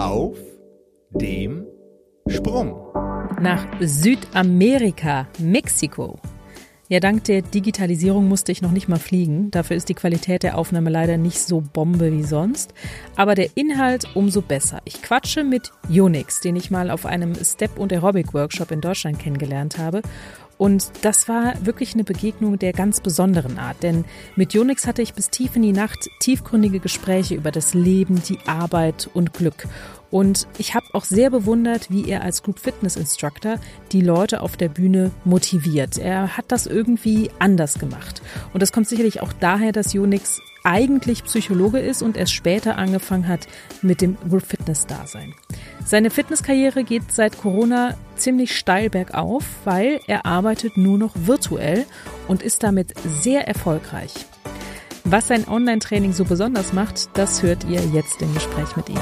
Auf dem Sprung. Nach Südamerika, Mexiko. Ja, dank der Digitalisierung musste ich noch nicht mal fliegen. Dafür ist die Qualität der Aufnahme leider nicht so Bombe wie sonst. Aber der Inhalt umso besser. Ich quatsche mit Unix, den ich mal auf einem Step- und Aerobic-Workshop in Deutschland kennengelernt habe. Und das war wirklich eine Begegnung der ganz besonderen Art, denn mit Unix hatte ich bis tief in die Nacht tiefgründige Gespräche über das Leben, die Arbeit und Glück. Und ich habe auch sehr bewundert, wie er als Group Fitness Instructor die Leute auf der Bühne motiviert. Er hat das irgendwie anders gemacht. Und das kommt sicherlich auch daher, dass Unix eigentlich Psychologe ist und erst später angefangen hat mit dem Group Fitness Dasein. Seine Fitnesskarriere geht seit Corona ziemlich steil bergauf, weil er arbeitet nur noch virtuell und ist damit sehr erfolgreich. Was sein Online-Training so besonders macht, das hört ihr jetzt im Gespräch mit ihm.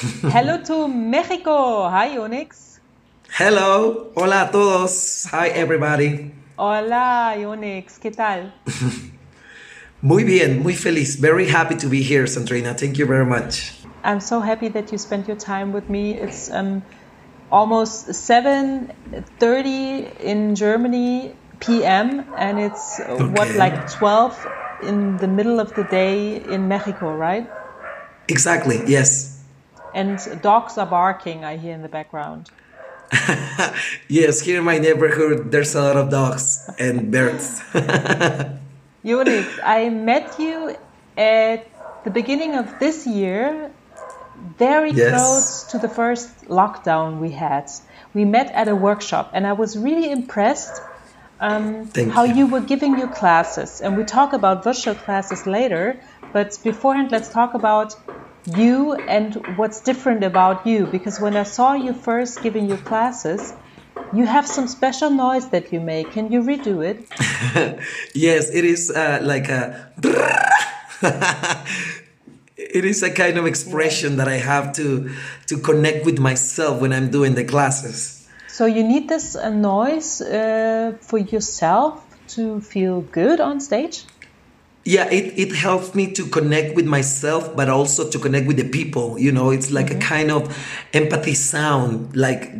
Hello to Mexico. Hi, Onyx. Hello. Hola a todos. Hi, everybody. Hola, Onyx. ¿Qué tal? muy bien, muy feliz. Very happy to be here, Sandrina. Thank you very much. I'm so happy that you spent your time with me. It's um, almost 7.30 in Germany p.m. and it's okay. what, like 12 in the middle of the day in Mexico, right? Exactly, yes. And dogs are barking, I hear in the background. yes, here in my neighborhood, there's a lot of dogs and birds. Unix, I met you at the beginning of this year, very yes. close to the first lockdown we had. We met at a workshop, and I was really impressed um, how you. you were giving your classes. And we talk about virtual classes later, but beforehand, let's talk about you and what's different about you because when I saw you first giving your classes, you have some special noise that you make. Can you redo it? yes, it is uh, like a. it is a kind of expression that I have to to connect with myself when I'm doing the classes. So you need this uh, noise uh, for yourself to feel good on stage yeah it, it helps me to connect with myself but also to connect with the people you know? It's like mm-hmm. a kind of empathy sound like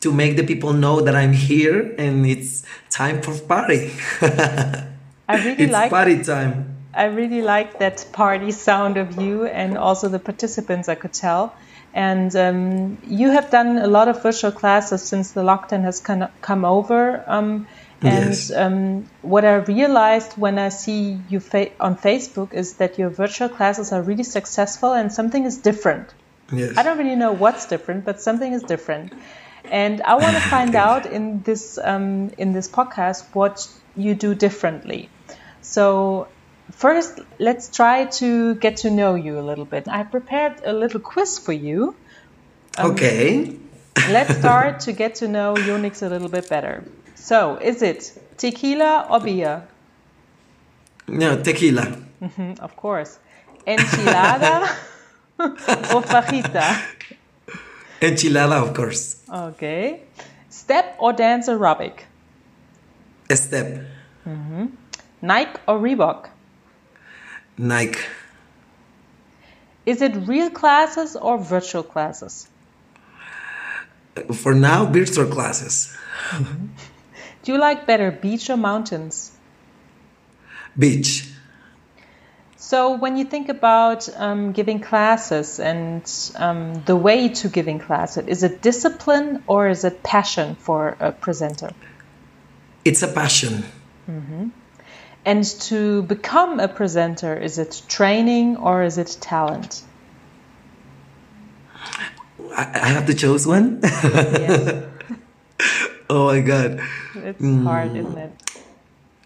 to make the people know that i'm here and it's time for party. I really it's like party time. I really like that party sound of you and also the participants i could tell. And um, you have done a lot of virtual classes since the lockdown has come over. Um, and yes. um, what I realized when I see you fa- on Facebook is that your virtual classes are really successful and something is different. Yes. I don't really know what's different, but something is different. And I want to find out in this um, in this podcast what you do differently. So first, let's try to get to know you a little bit. I prepared a little quiz for you. Um, okay. let's start to get to know Unix a little bit better. So, is it tequila or beer? No, tequila. Mm-hmm, of course. Enchilada or fajita? Enchilada, of course. Okay. Step or dance aerobic? A step. Mm-hmm. Nike or Reebok? Nike. Is it real classes or virtual classes? For now, virtual classes. Mm-hmm. Do you like better beach or mountains? Beach. So, when you think about um, giving classes and um, the way to giving classes, is it discipline or is it passion for a presenter? It's a passion. Mm-hmm. And to become a presenter, is it training or is it talent? I have to choose one. yes. oh my god. It's mm. hard, isn't it?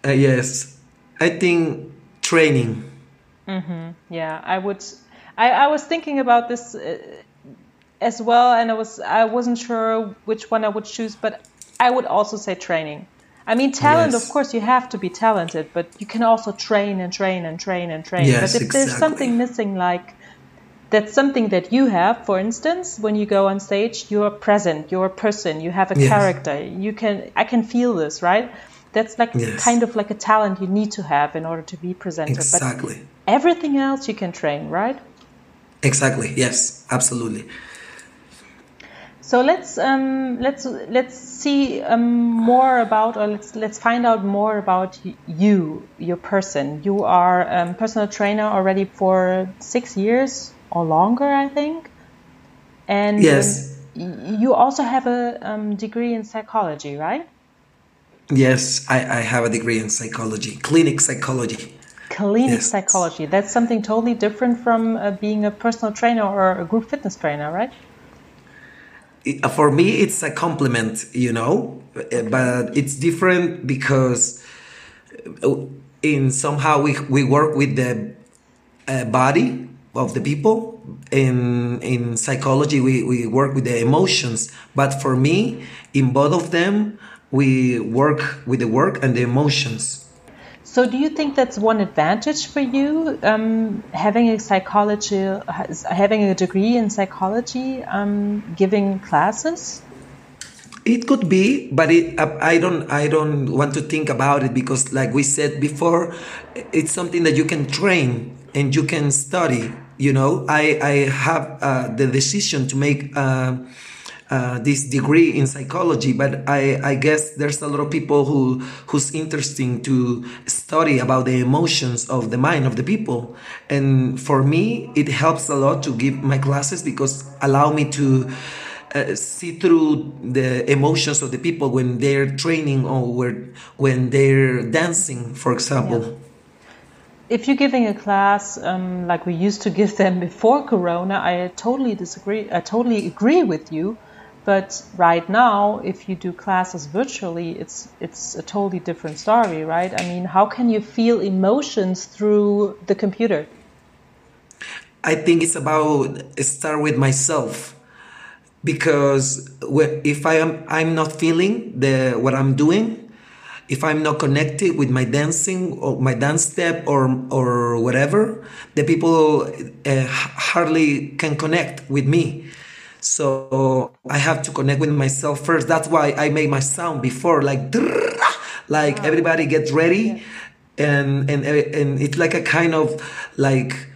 Uh, yes, I think training. Mm-hmm. Yeah, I would. I, I was thinking about this uh, as well, and I was I wasn't sure which one I would choose, but I would also say training. I mean, talent, yes. of course, you have to be talented, but you can also train and train and train and train. Yes, but if exactly. there's something missing, like that's something that you have for instance when you go on stage you're present you're a person you have a yes. character you can i can feel this right that's like yes. kind of like a talent you need to have in order to be presented exactly but everything else you can train right Exactly. Yes. Absolutely. So let's um, let's let's see um, more about, or let's let's find out more about you, your person. You are a um, personal trainer already for six years or longer, I think. And yes, you also have a um, degree in psychology, right? Yes, I, I have a degree in psychology, clinic psychology. Clinic yes. psychology. That's something totally different from uh, being a personal trainer or a group fitness trainer, right? For me it's a compliment you know uh, but it's different because uh, in somehow we, we work with the uh, body of the people in in psychology we, we work with the emotions but for me in both of them we work with the work and the emotions so, do you think that's one advantage for you, um, having a psychology, having a degree in psychology, um, giving classes? It could be, but it, I don't. I don't want to think about it because, like we said before, it's something that you can train and you can study. You know, I I have uh, the decision to make. Uh, uh, this degree in psychology, but I, I guess there's a lot of people who who's interesting to study about the emotions of the mind of the people. And for me, it helps a lot to give my classes because allow me to uh, see through the emotions of the people when they're training or when they're dancing, for example. Yeah if you're giving a class um, like we used to give them before Corona, I totally disagree. I totally agree with you. But right now, if you do classes virtually, it's it's a totally different story, right? I mean, how can you feel emotions through the computer? I think it's about start with myself because if I am I'm not feeling the what I'm doing, if I'm not connected with my dancing or my dance step or or whatever, the people uh, hardly can connect with me. So I have to connect with myself first. That's why I made my sound before, like, like wow. everybody gets ready, yeah. and and and it's like a kind of like.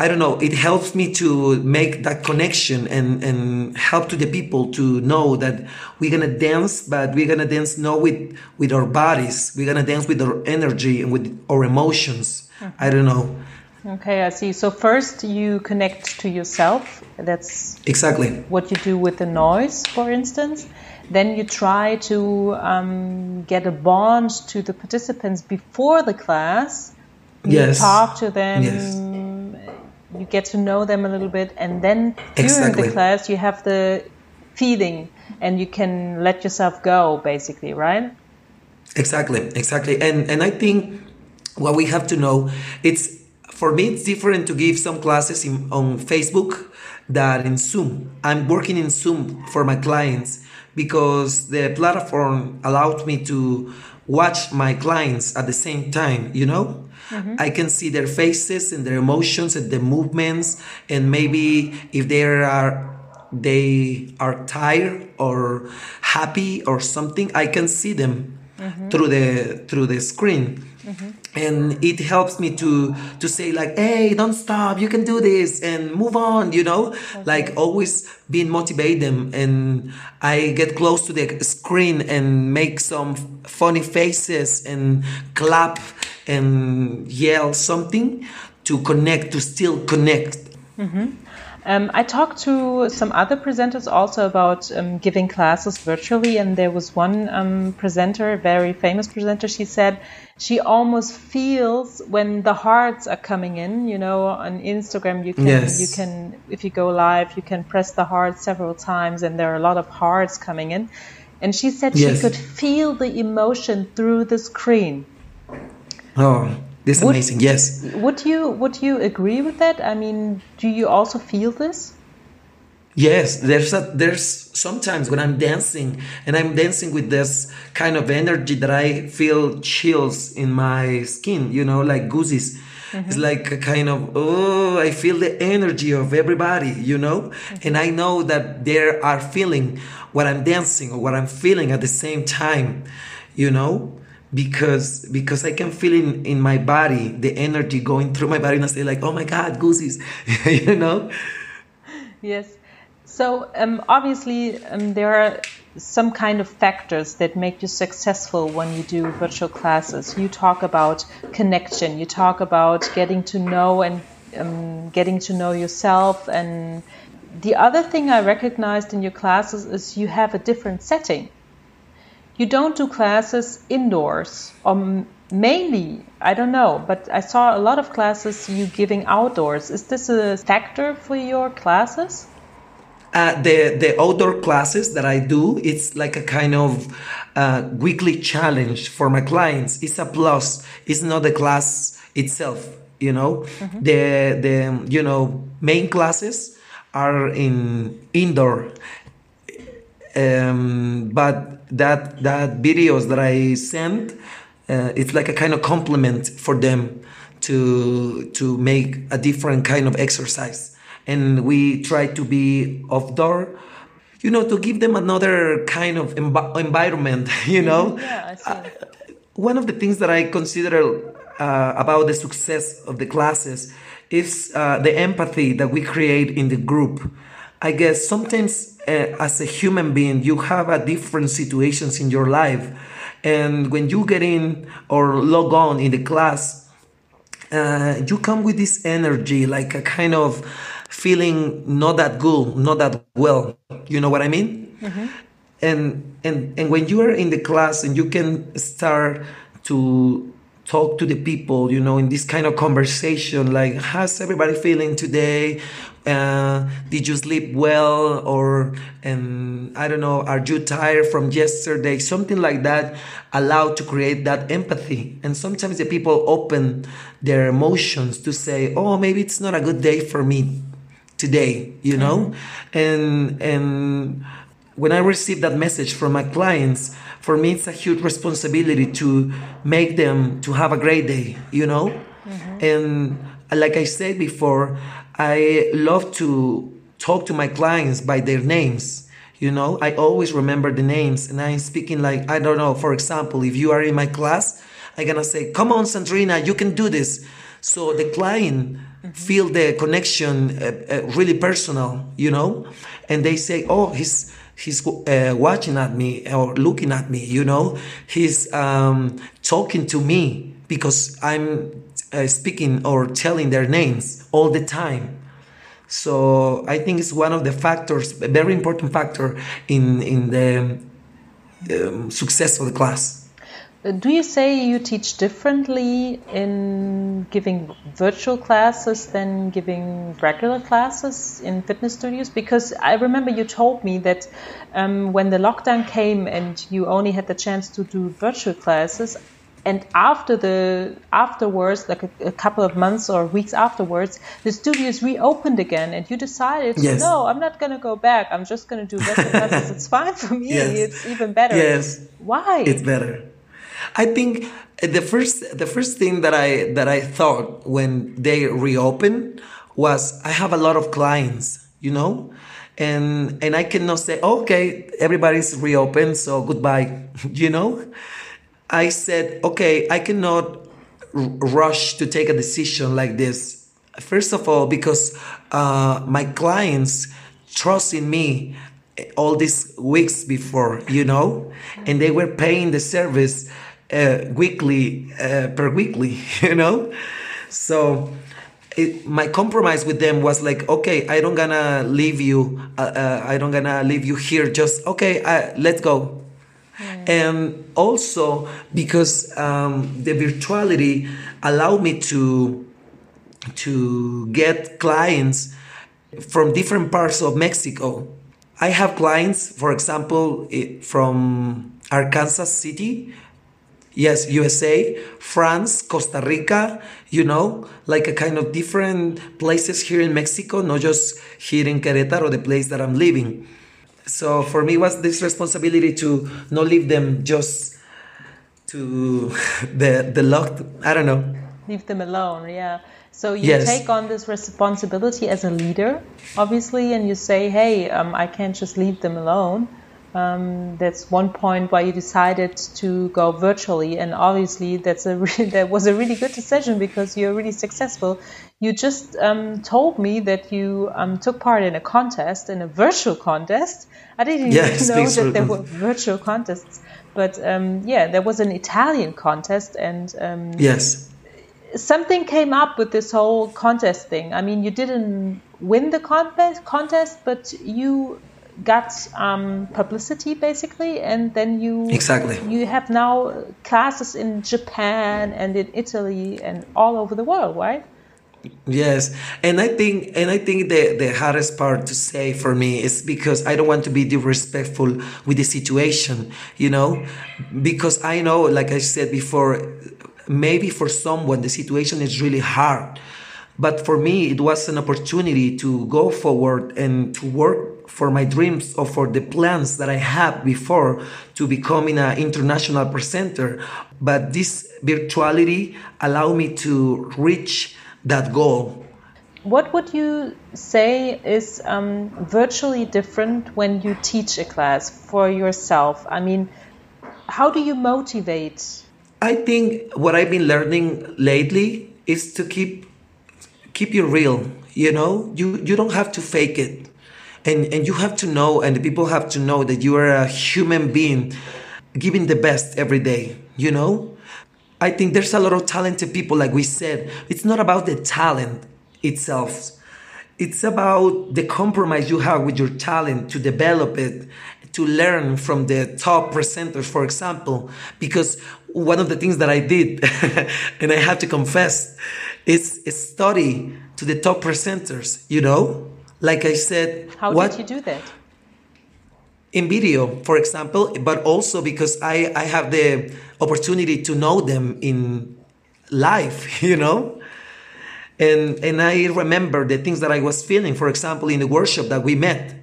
I don't know. It helps me to make that connection and, and help to the people to know that we're gonna dance, but we're gonna dance not with with our bodies. We're gonna dance with our energy and with our emotions. Mm-hmm. I don't know. Okay, I see. So first you connect to yourself. That's exactly what you do with the noise, for instance. Then you try to um, get a bond to the participants before the class. You yes. talk to them. Yes. You get to know them a little bit, and then during exactly. the class you have the feeling, and you can let yourself go, basically, right? Exactly, exactly. And and I think what we have to know it's for me, it's different to give some classes in, on Facebook than in Zoom. I'm working in Zoom for my clients because the platform allowed me to watch my clients at the same time, you know? Mm-hmm. I can see their faces and their emotions and the movements and maybe if they are they are tired or happy or something, I can see them mm-hmm. through the through the screen. Mm-hmm. And it helps me to to say like, hey, don't stop, you can do this and move on, you know, okay. like always being motivate them. And I get close to the screen and make some funny faces and clap and yell something to connect, to still connect. Mm-hmm. Um, I talked to some other presenters also about um, giving classes virtually, and there was one um, presenter, a very famous presenter. She said she almost feels when the hearts are coming in. You know, on Instagram, you can yes. you can if you go live, you can press the heart several times, and there are a lot of hearts coming in. And she said yes. she could feel the emotion through the screen. Oh, this would, amazing. Yes. Would you would you agree with that? I mean, do you also feel this? Yes, there's a, there's sometimes when I'm dancing and I'm dancing with this kind of energy that I feel chills in my skin, you know, like goosies. Mm-hmm. It's like a kind of oh, I feel the energy of everybody, you know, mm-hmm. and I know that they are feeling what I'm dancing or what I'm feeling at the same time, you know because because I can feel in, in my body the energy going through my body and I say like, oh my God, goosies, you know? Yes. So um, obviously um, there are some kind of factors that make you successful when you do virtual classes. You talk about connection. You talk about getting to know and um, getting to know yourself. And the other thing I recognized in your classes is you have a different setting. You don't do classes indoors or mainly i don't know but i saw a lot of classes you giving outdoors is this a factor for your classes uh, the the outdoor classes that I do, it's like a kind of uh, weekly challenge for my clients. It's a plus. It's not the class itself. You know, mm-hmm. the the you know main classes are in indoor. Um, but that that videos that I send, uh, it's like a kind of compliment for them to to make a different kind of exercise. And we try to be outdoor you know to give them another kind of env- environment you know? Yeah, I see. Uh, one of the things that i consider uh, about the success of the classes is uh, the empathy that we create in the group i guess sometimes uh, as a human being you have a different situations in your life and when you get in or log on in the class uh, you come with this energy like a kind of feeling not that good, not that well. You know what I mean? Mm-hmm. And and and when you are in the class and you can start to talk to the people, you know, in this kind of conversation, like how's everybody feeling today? Uh, did you sleep well or um, i don't know are you tired from yesterday something like that allowed to create that empathy and sometimes the people open their emotions to say oh maybe it's not a good day for me today you know mm-hmm. and and when i receive that message from my clients for me it's a huge responsibility to make them to have a great day you know mm-hmm. and like i said before i love to talk to my clients by their names you know i always remember the names and i'm speaking like i don't know for example if you are in my class i'm gonna say come on sandrina you can do this so the client mm-hmm. feel the connection uh, uh, really personal, you know, and they say, "Oh, he's." He's uh, watching at me or looking at me, you know. He's um, talking to me because I'm uh, speaking or telling their names all the time. So I think it's one of the factors, a very important factor in in the um, success of the class. Do you say you teach differently in giving virtual classes than giving regular classes in fitness studios? Because I remember you told me that um, when the lockdown came and you only had the chance to do virtual classes, and after the afterwards, like a, a couple of months or weeks afterwards, the studios reopened again, and you decided, yes. no, I'm not going to go back. I'm just going to do virtual classes. It's fine for me. Yes. It's even better. Yes. Why? It's better I think the first the first thing that I that I thought when they reopened was I have a lot of clients, you know, and and I cannot say okay everybody's reopened so goodbye, you know. I said okay I cannot rush to take a decision like this. First of all, because uh, my clients trust in me all these weeks before, you know, and they were paying the service uh, weekly uh, per weekly, you know. So it, my compromise with them was like, okay, I don't gonna leave you. Uh, uh I don't gonna leave you here. Just okay, let's go. And also because um, the virtuality allowed me to to get clients from different parts of Mexico. I have clients, for example, from Arkansas City, Yes, USA, France, Costa Rica, you know, like a kind of different places here in Mexico, not just here in Querétaro, the place that I'm living. So for me was this responsibility to not leave them just to the the locked I don't know. Leave them alone, yeah. So you yes. take on this responsibility as a leader, obviously, and you say, "Hey, um, I can't just leave them alone." Um, that's one point why you decided to go virtually, and obviously that's a re- that was a really good decision because you're really successful. You just um, told me that you um, took part in a contest, in a virtual contest. I didn't even know that there were virtual contests, but um, yeah, there was an Italian contest, and um, Yes. something came up with this whole contest thing. I mean, you didn't win the contest, contest but you got um, publicity basically, and then you Exactly. you have now classes in Japan and in Italy and all over the world, right? Yes, and I think and I think the the hardest part to say for me is because I don't want to be disrespectful with the situation, you know, because I know, like I said before, maybe for someone the situation is really hard, but for me it was an opportunity to go forward and to work for my dreams or for the plans that I had before to becoming an international presenter. But this virtuality allowed me to reach that goal. What would you say is um, virtually different when you teach a class for yourself? I mean, how do you motivate? I think what I've been learning lately is to keep keep you real. You know, you you don't have to fake it, and and you have to know, and the people have to know that you are a human being, giving the best every day. You know, I think there's a lot of talented people, like we said. It's not about the talent itself. It's about the compromise you have with your talent to develop it, to learn from the top presenters, for example. Because one of the things that I did, and I have to confess, is study to the top presenters, you know? Like I said, How what, did you do that? in video, for example, but also because I, I have the opportunity to know them in life, you know? And, and I remember the things that I was feeling, for example, in the workshop that we met.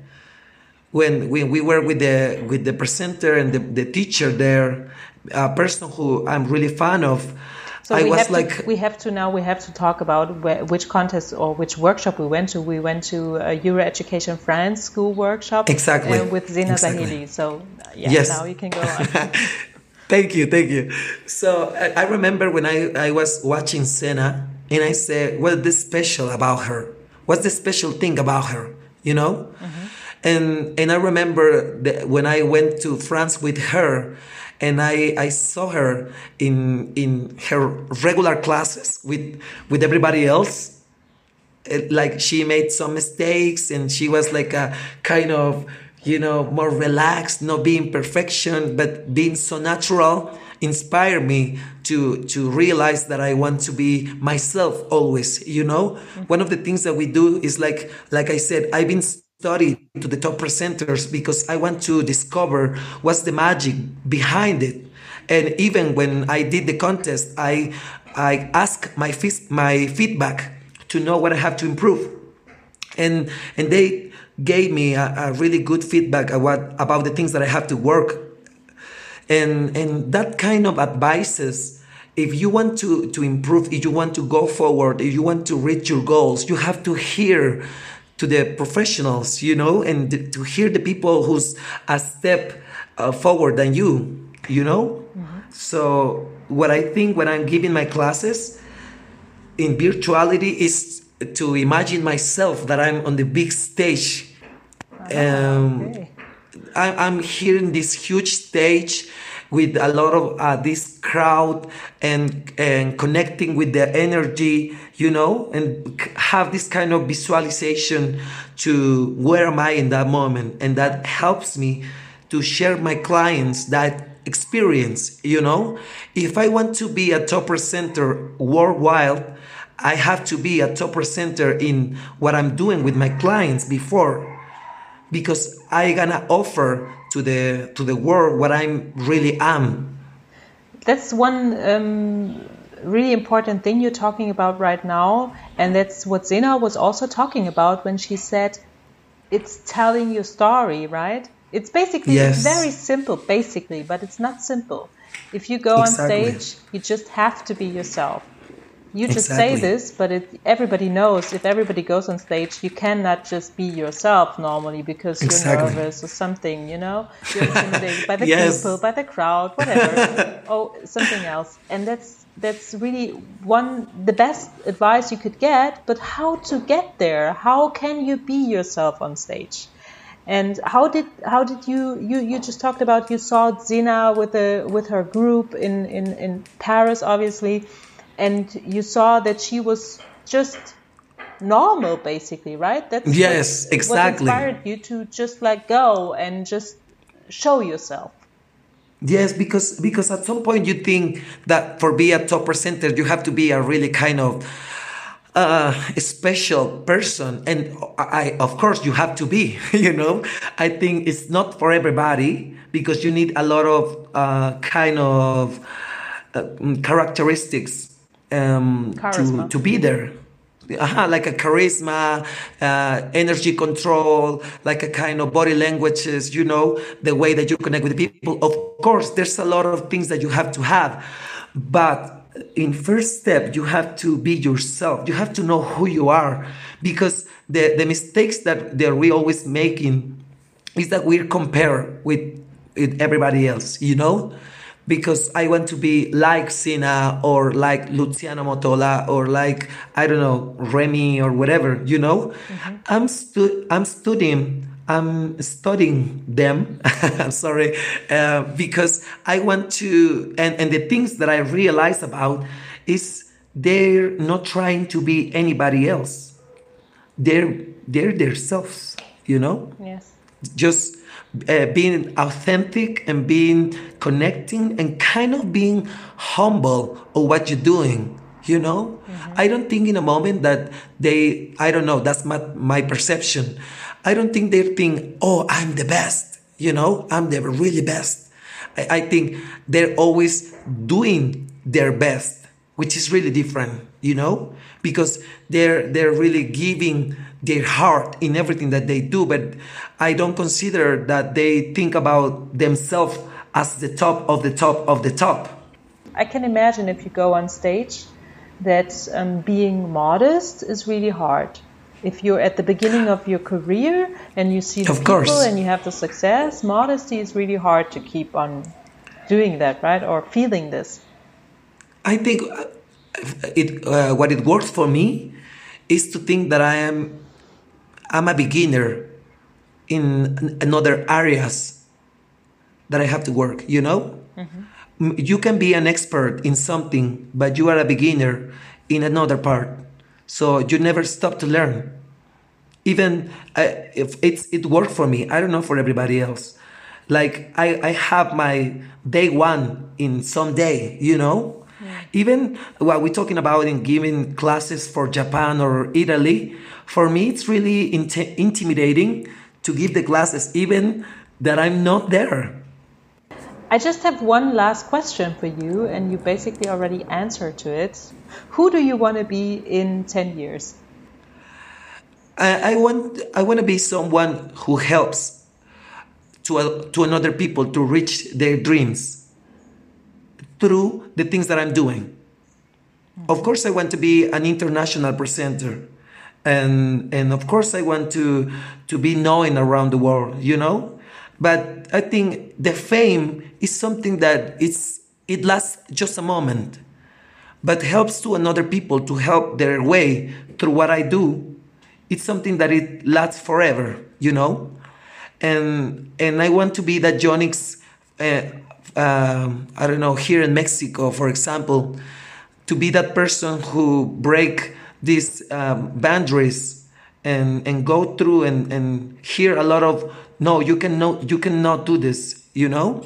When, when we were with the, with the presenter and the, the teacher there, a person who I'm really fan of, So I we was have like, to, we have to now we have to talk about where, which contest or which workshop we went to. We went to a Euro Education France school workshop Exactly. uh, with Zina Exactly. Zahili. So yeah, Yes. now you can go on. Thank you, thank you. So I, I remember when I, I was watching Senna and I said, what's this special about her? What's the special thing about her? You know? And and I remember when I went to France with her and I, I saw her in in her regular classes with with everybody else. It, like she made some mistakes and she was like a kind of you know more relaxed not being perfection but being so natural inspired me to to realize that i want to be myself always you know? Mm-hmm. One of the things that we do is like like i said i've been studying to the top presenters because i want to discover what's the magic behind it and even when i did the contest i i asked my fis- my feedback to know what I have to improve. And and they gave me a, a really good feedback about, about the things that I have to work. And and that kind of advices, if you want to, to improve, if you want to go forward, if you want to reach your goals, you have to hear to the professionals, you know, and to hear the people who's a step uh, forward than you, you know. So what I think when I'm giving my classes, in virtuality is to imagine myself that I'm on the big stage. Um, Okay. I, I'm here in this huge stage with a lot of uh, this crowd and and connecting with the energy, you know, and have this kind of visualization to where am I in that moment, and that helps me to share my clients that experience. You know, if I want to be a top presenter worldwide, I have to be a top presenter in what I'm doing with my clients before because I gonna offer to the to the world what I'm really am. That's one um, really important thing you're talking about right now, and that's what Zena was also talking about when she said it's telling your story, right? It's basically Yes. very simple, basically, but it's not simple. If you go Exactly. on stage, you just have to be yourself. You just exactly. say this, but it, everybody knows if everybody goes on stage, you cannot just be yourself normally because exactly. you're nervous or something, you know? You're intimidated by the yes. people, by the crowd, whatever. oh, something else. And that's that's really one the best advice you could get, but how to get there? How can you be yourself on stage? And how did how did you you, you just talked about you saw Zena with a with her group in, in, in Paris obviously and you saw that she was just normal basically right? That's yes what, exactly. what inspired you to just like go and just show yourself. Yes because because at some point you think that for be a top presenter you have to be a really kind of uh, special person. And I, of course you have to be you know? I think it's not for everybody because you need a lot of uh, kind of uh, characteristics um, to, to be there. Uh-huh, like a charisma, uh, energy control, like a kind of body languages, you know, the way that you connect with people. Of course, there's a lot of things that you have to have. But in first step, you have to be yourself. You have to know who you are because the, the mistakes that, that we always making is that we compare with, with everybody else, you know? Because I want to be like Sina or like Luciano Motola or like I don't know Remy or whatever. You know, mm-hmm. I'm stu- I'm studying. I'm studying them. I'm sorry, uh, because I want to, and, and the things that I realize about is they're not trying to be anybody else. They're they're themselves. You know. Yes. Just uh, being authentic and being connecting and kind of being humble of what you're doing you know? Mm-hmm. i don't think in a moment that they i don't know that's my, my perception. I don't think they think oh i'm the best you know? I'm the really best. I, I think they're always doing their best which is really different you know? Because they're they're really giving their heart in everything that they do, but I don't consider that they think about themselves as the top of the top of the top. I can imagine if you go on stage that um, being modest is really hard. If you're at the beginning of your career and you see the of people course. and you have the success, modesty is really hard to keep on doing that, right? Or feeling this. I think uh, it uh, what it works for me is to think that I am I'm a beginner in another areas that I have to work, you know? Mm-hmm. You can be an expert in something, but you are a beginner in another part. So you never stop to learn. Even uh, if it's it worked for me, I don't know for everybody else. Like I, I have my day one in some day, you know? Even what we're talking about in giving classes for Japan or Italy, for me, it's really int- intimidating to give the classes, even that I'm not there. I just have one last question for you, and you basically already answered to it. Who do you want to be in 10 years? I, I want, I want to be someone who helps to, uh, to another people to reach their dreams through the things that I'm doing. Of course, I want to be an international presenter and and of course I want to to be known around the world, you know. But I think the fame is something that it's it lasts just a moment, but helps to another people to help their way through what I do. It's something that it lasts forever, you know. And and I want to be that Jonix. Uh, uh, I don't know here in Mexico, for example, to be that person who break these um, boundaries and and go through and and hear a lot of no you cannot you cannot do this you know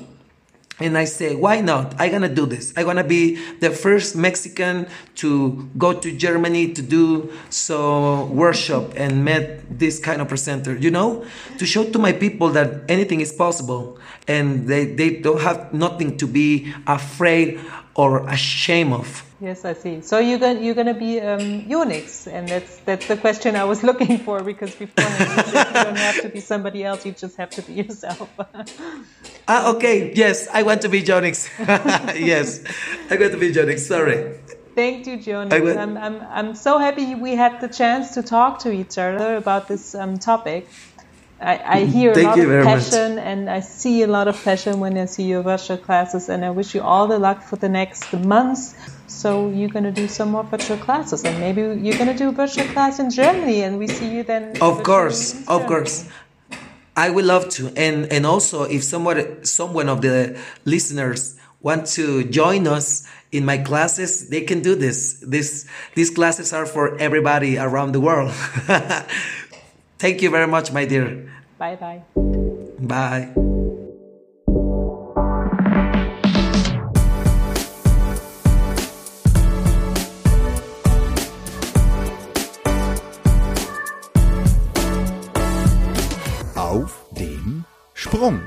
and I say, why not? I'm gonna do this. I'm gonna be the first Mexican to go to Germany to do so workshop and met this kind of presenter, you know, to show to my people that anything is possible and they, they don't have nothing to be afraid or ashamed of. Yes, I see. So you're going you're going to be um, Jonix, and that's that's the question I was looking for because before you don't have to be somebody else; you just have to be yourself. ah, okay. Yes, I want to be Jonix. yes, I want to be Jonix. Sorry. Thank you, Jonas. I'm, I'm, I'm so happy we had the chance to talk to each other about this um, topic. I, I hear Thank a lot of much. passion and I see a lot of passion when I see your virtual classes and I wish you all the luck for the next months. So you're going to do some more virtual classes and maybe you're going to do a virtual class in Germany and we see you then. Of course, of course. I would love to. And and also if someone someone of the listeners want to join us in my classes, they can do this. This these classes are for everybody around the world. Thank you very much, my dear. Bye bye. Bye. Auf dem Sprung.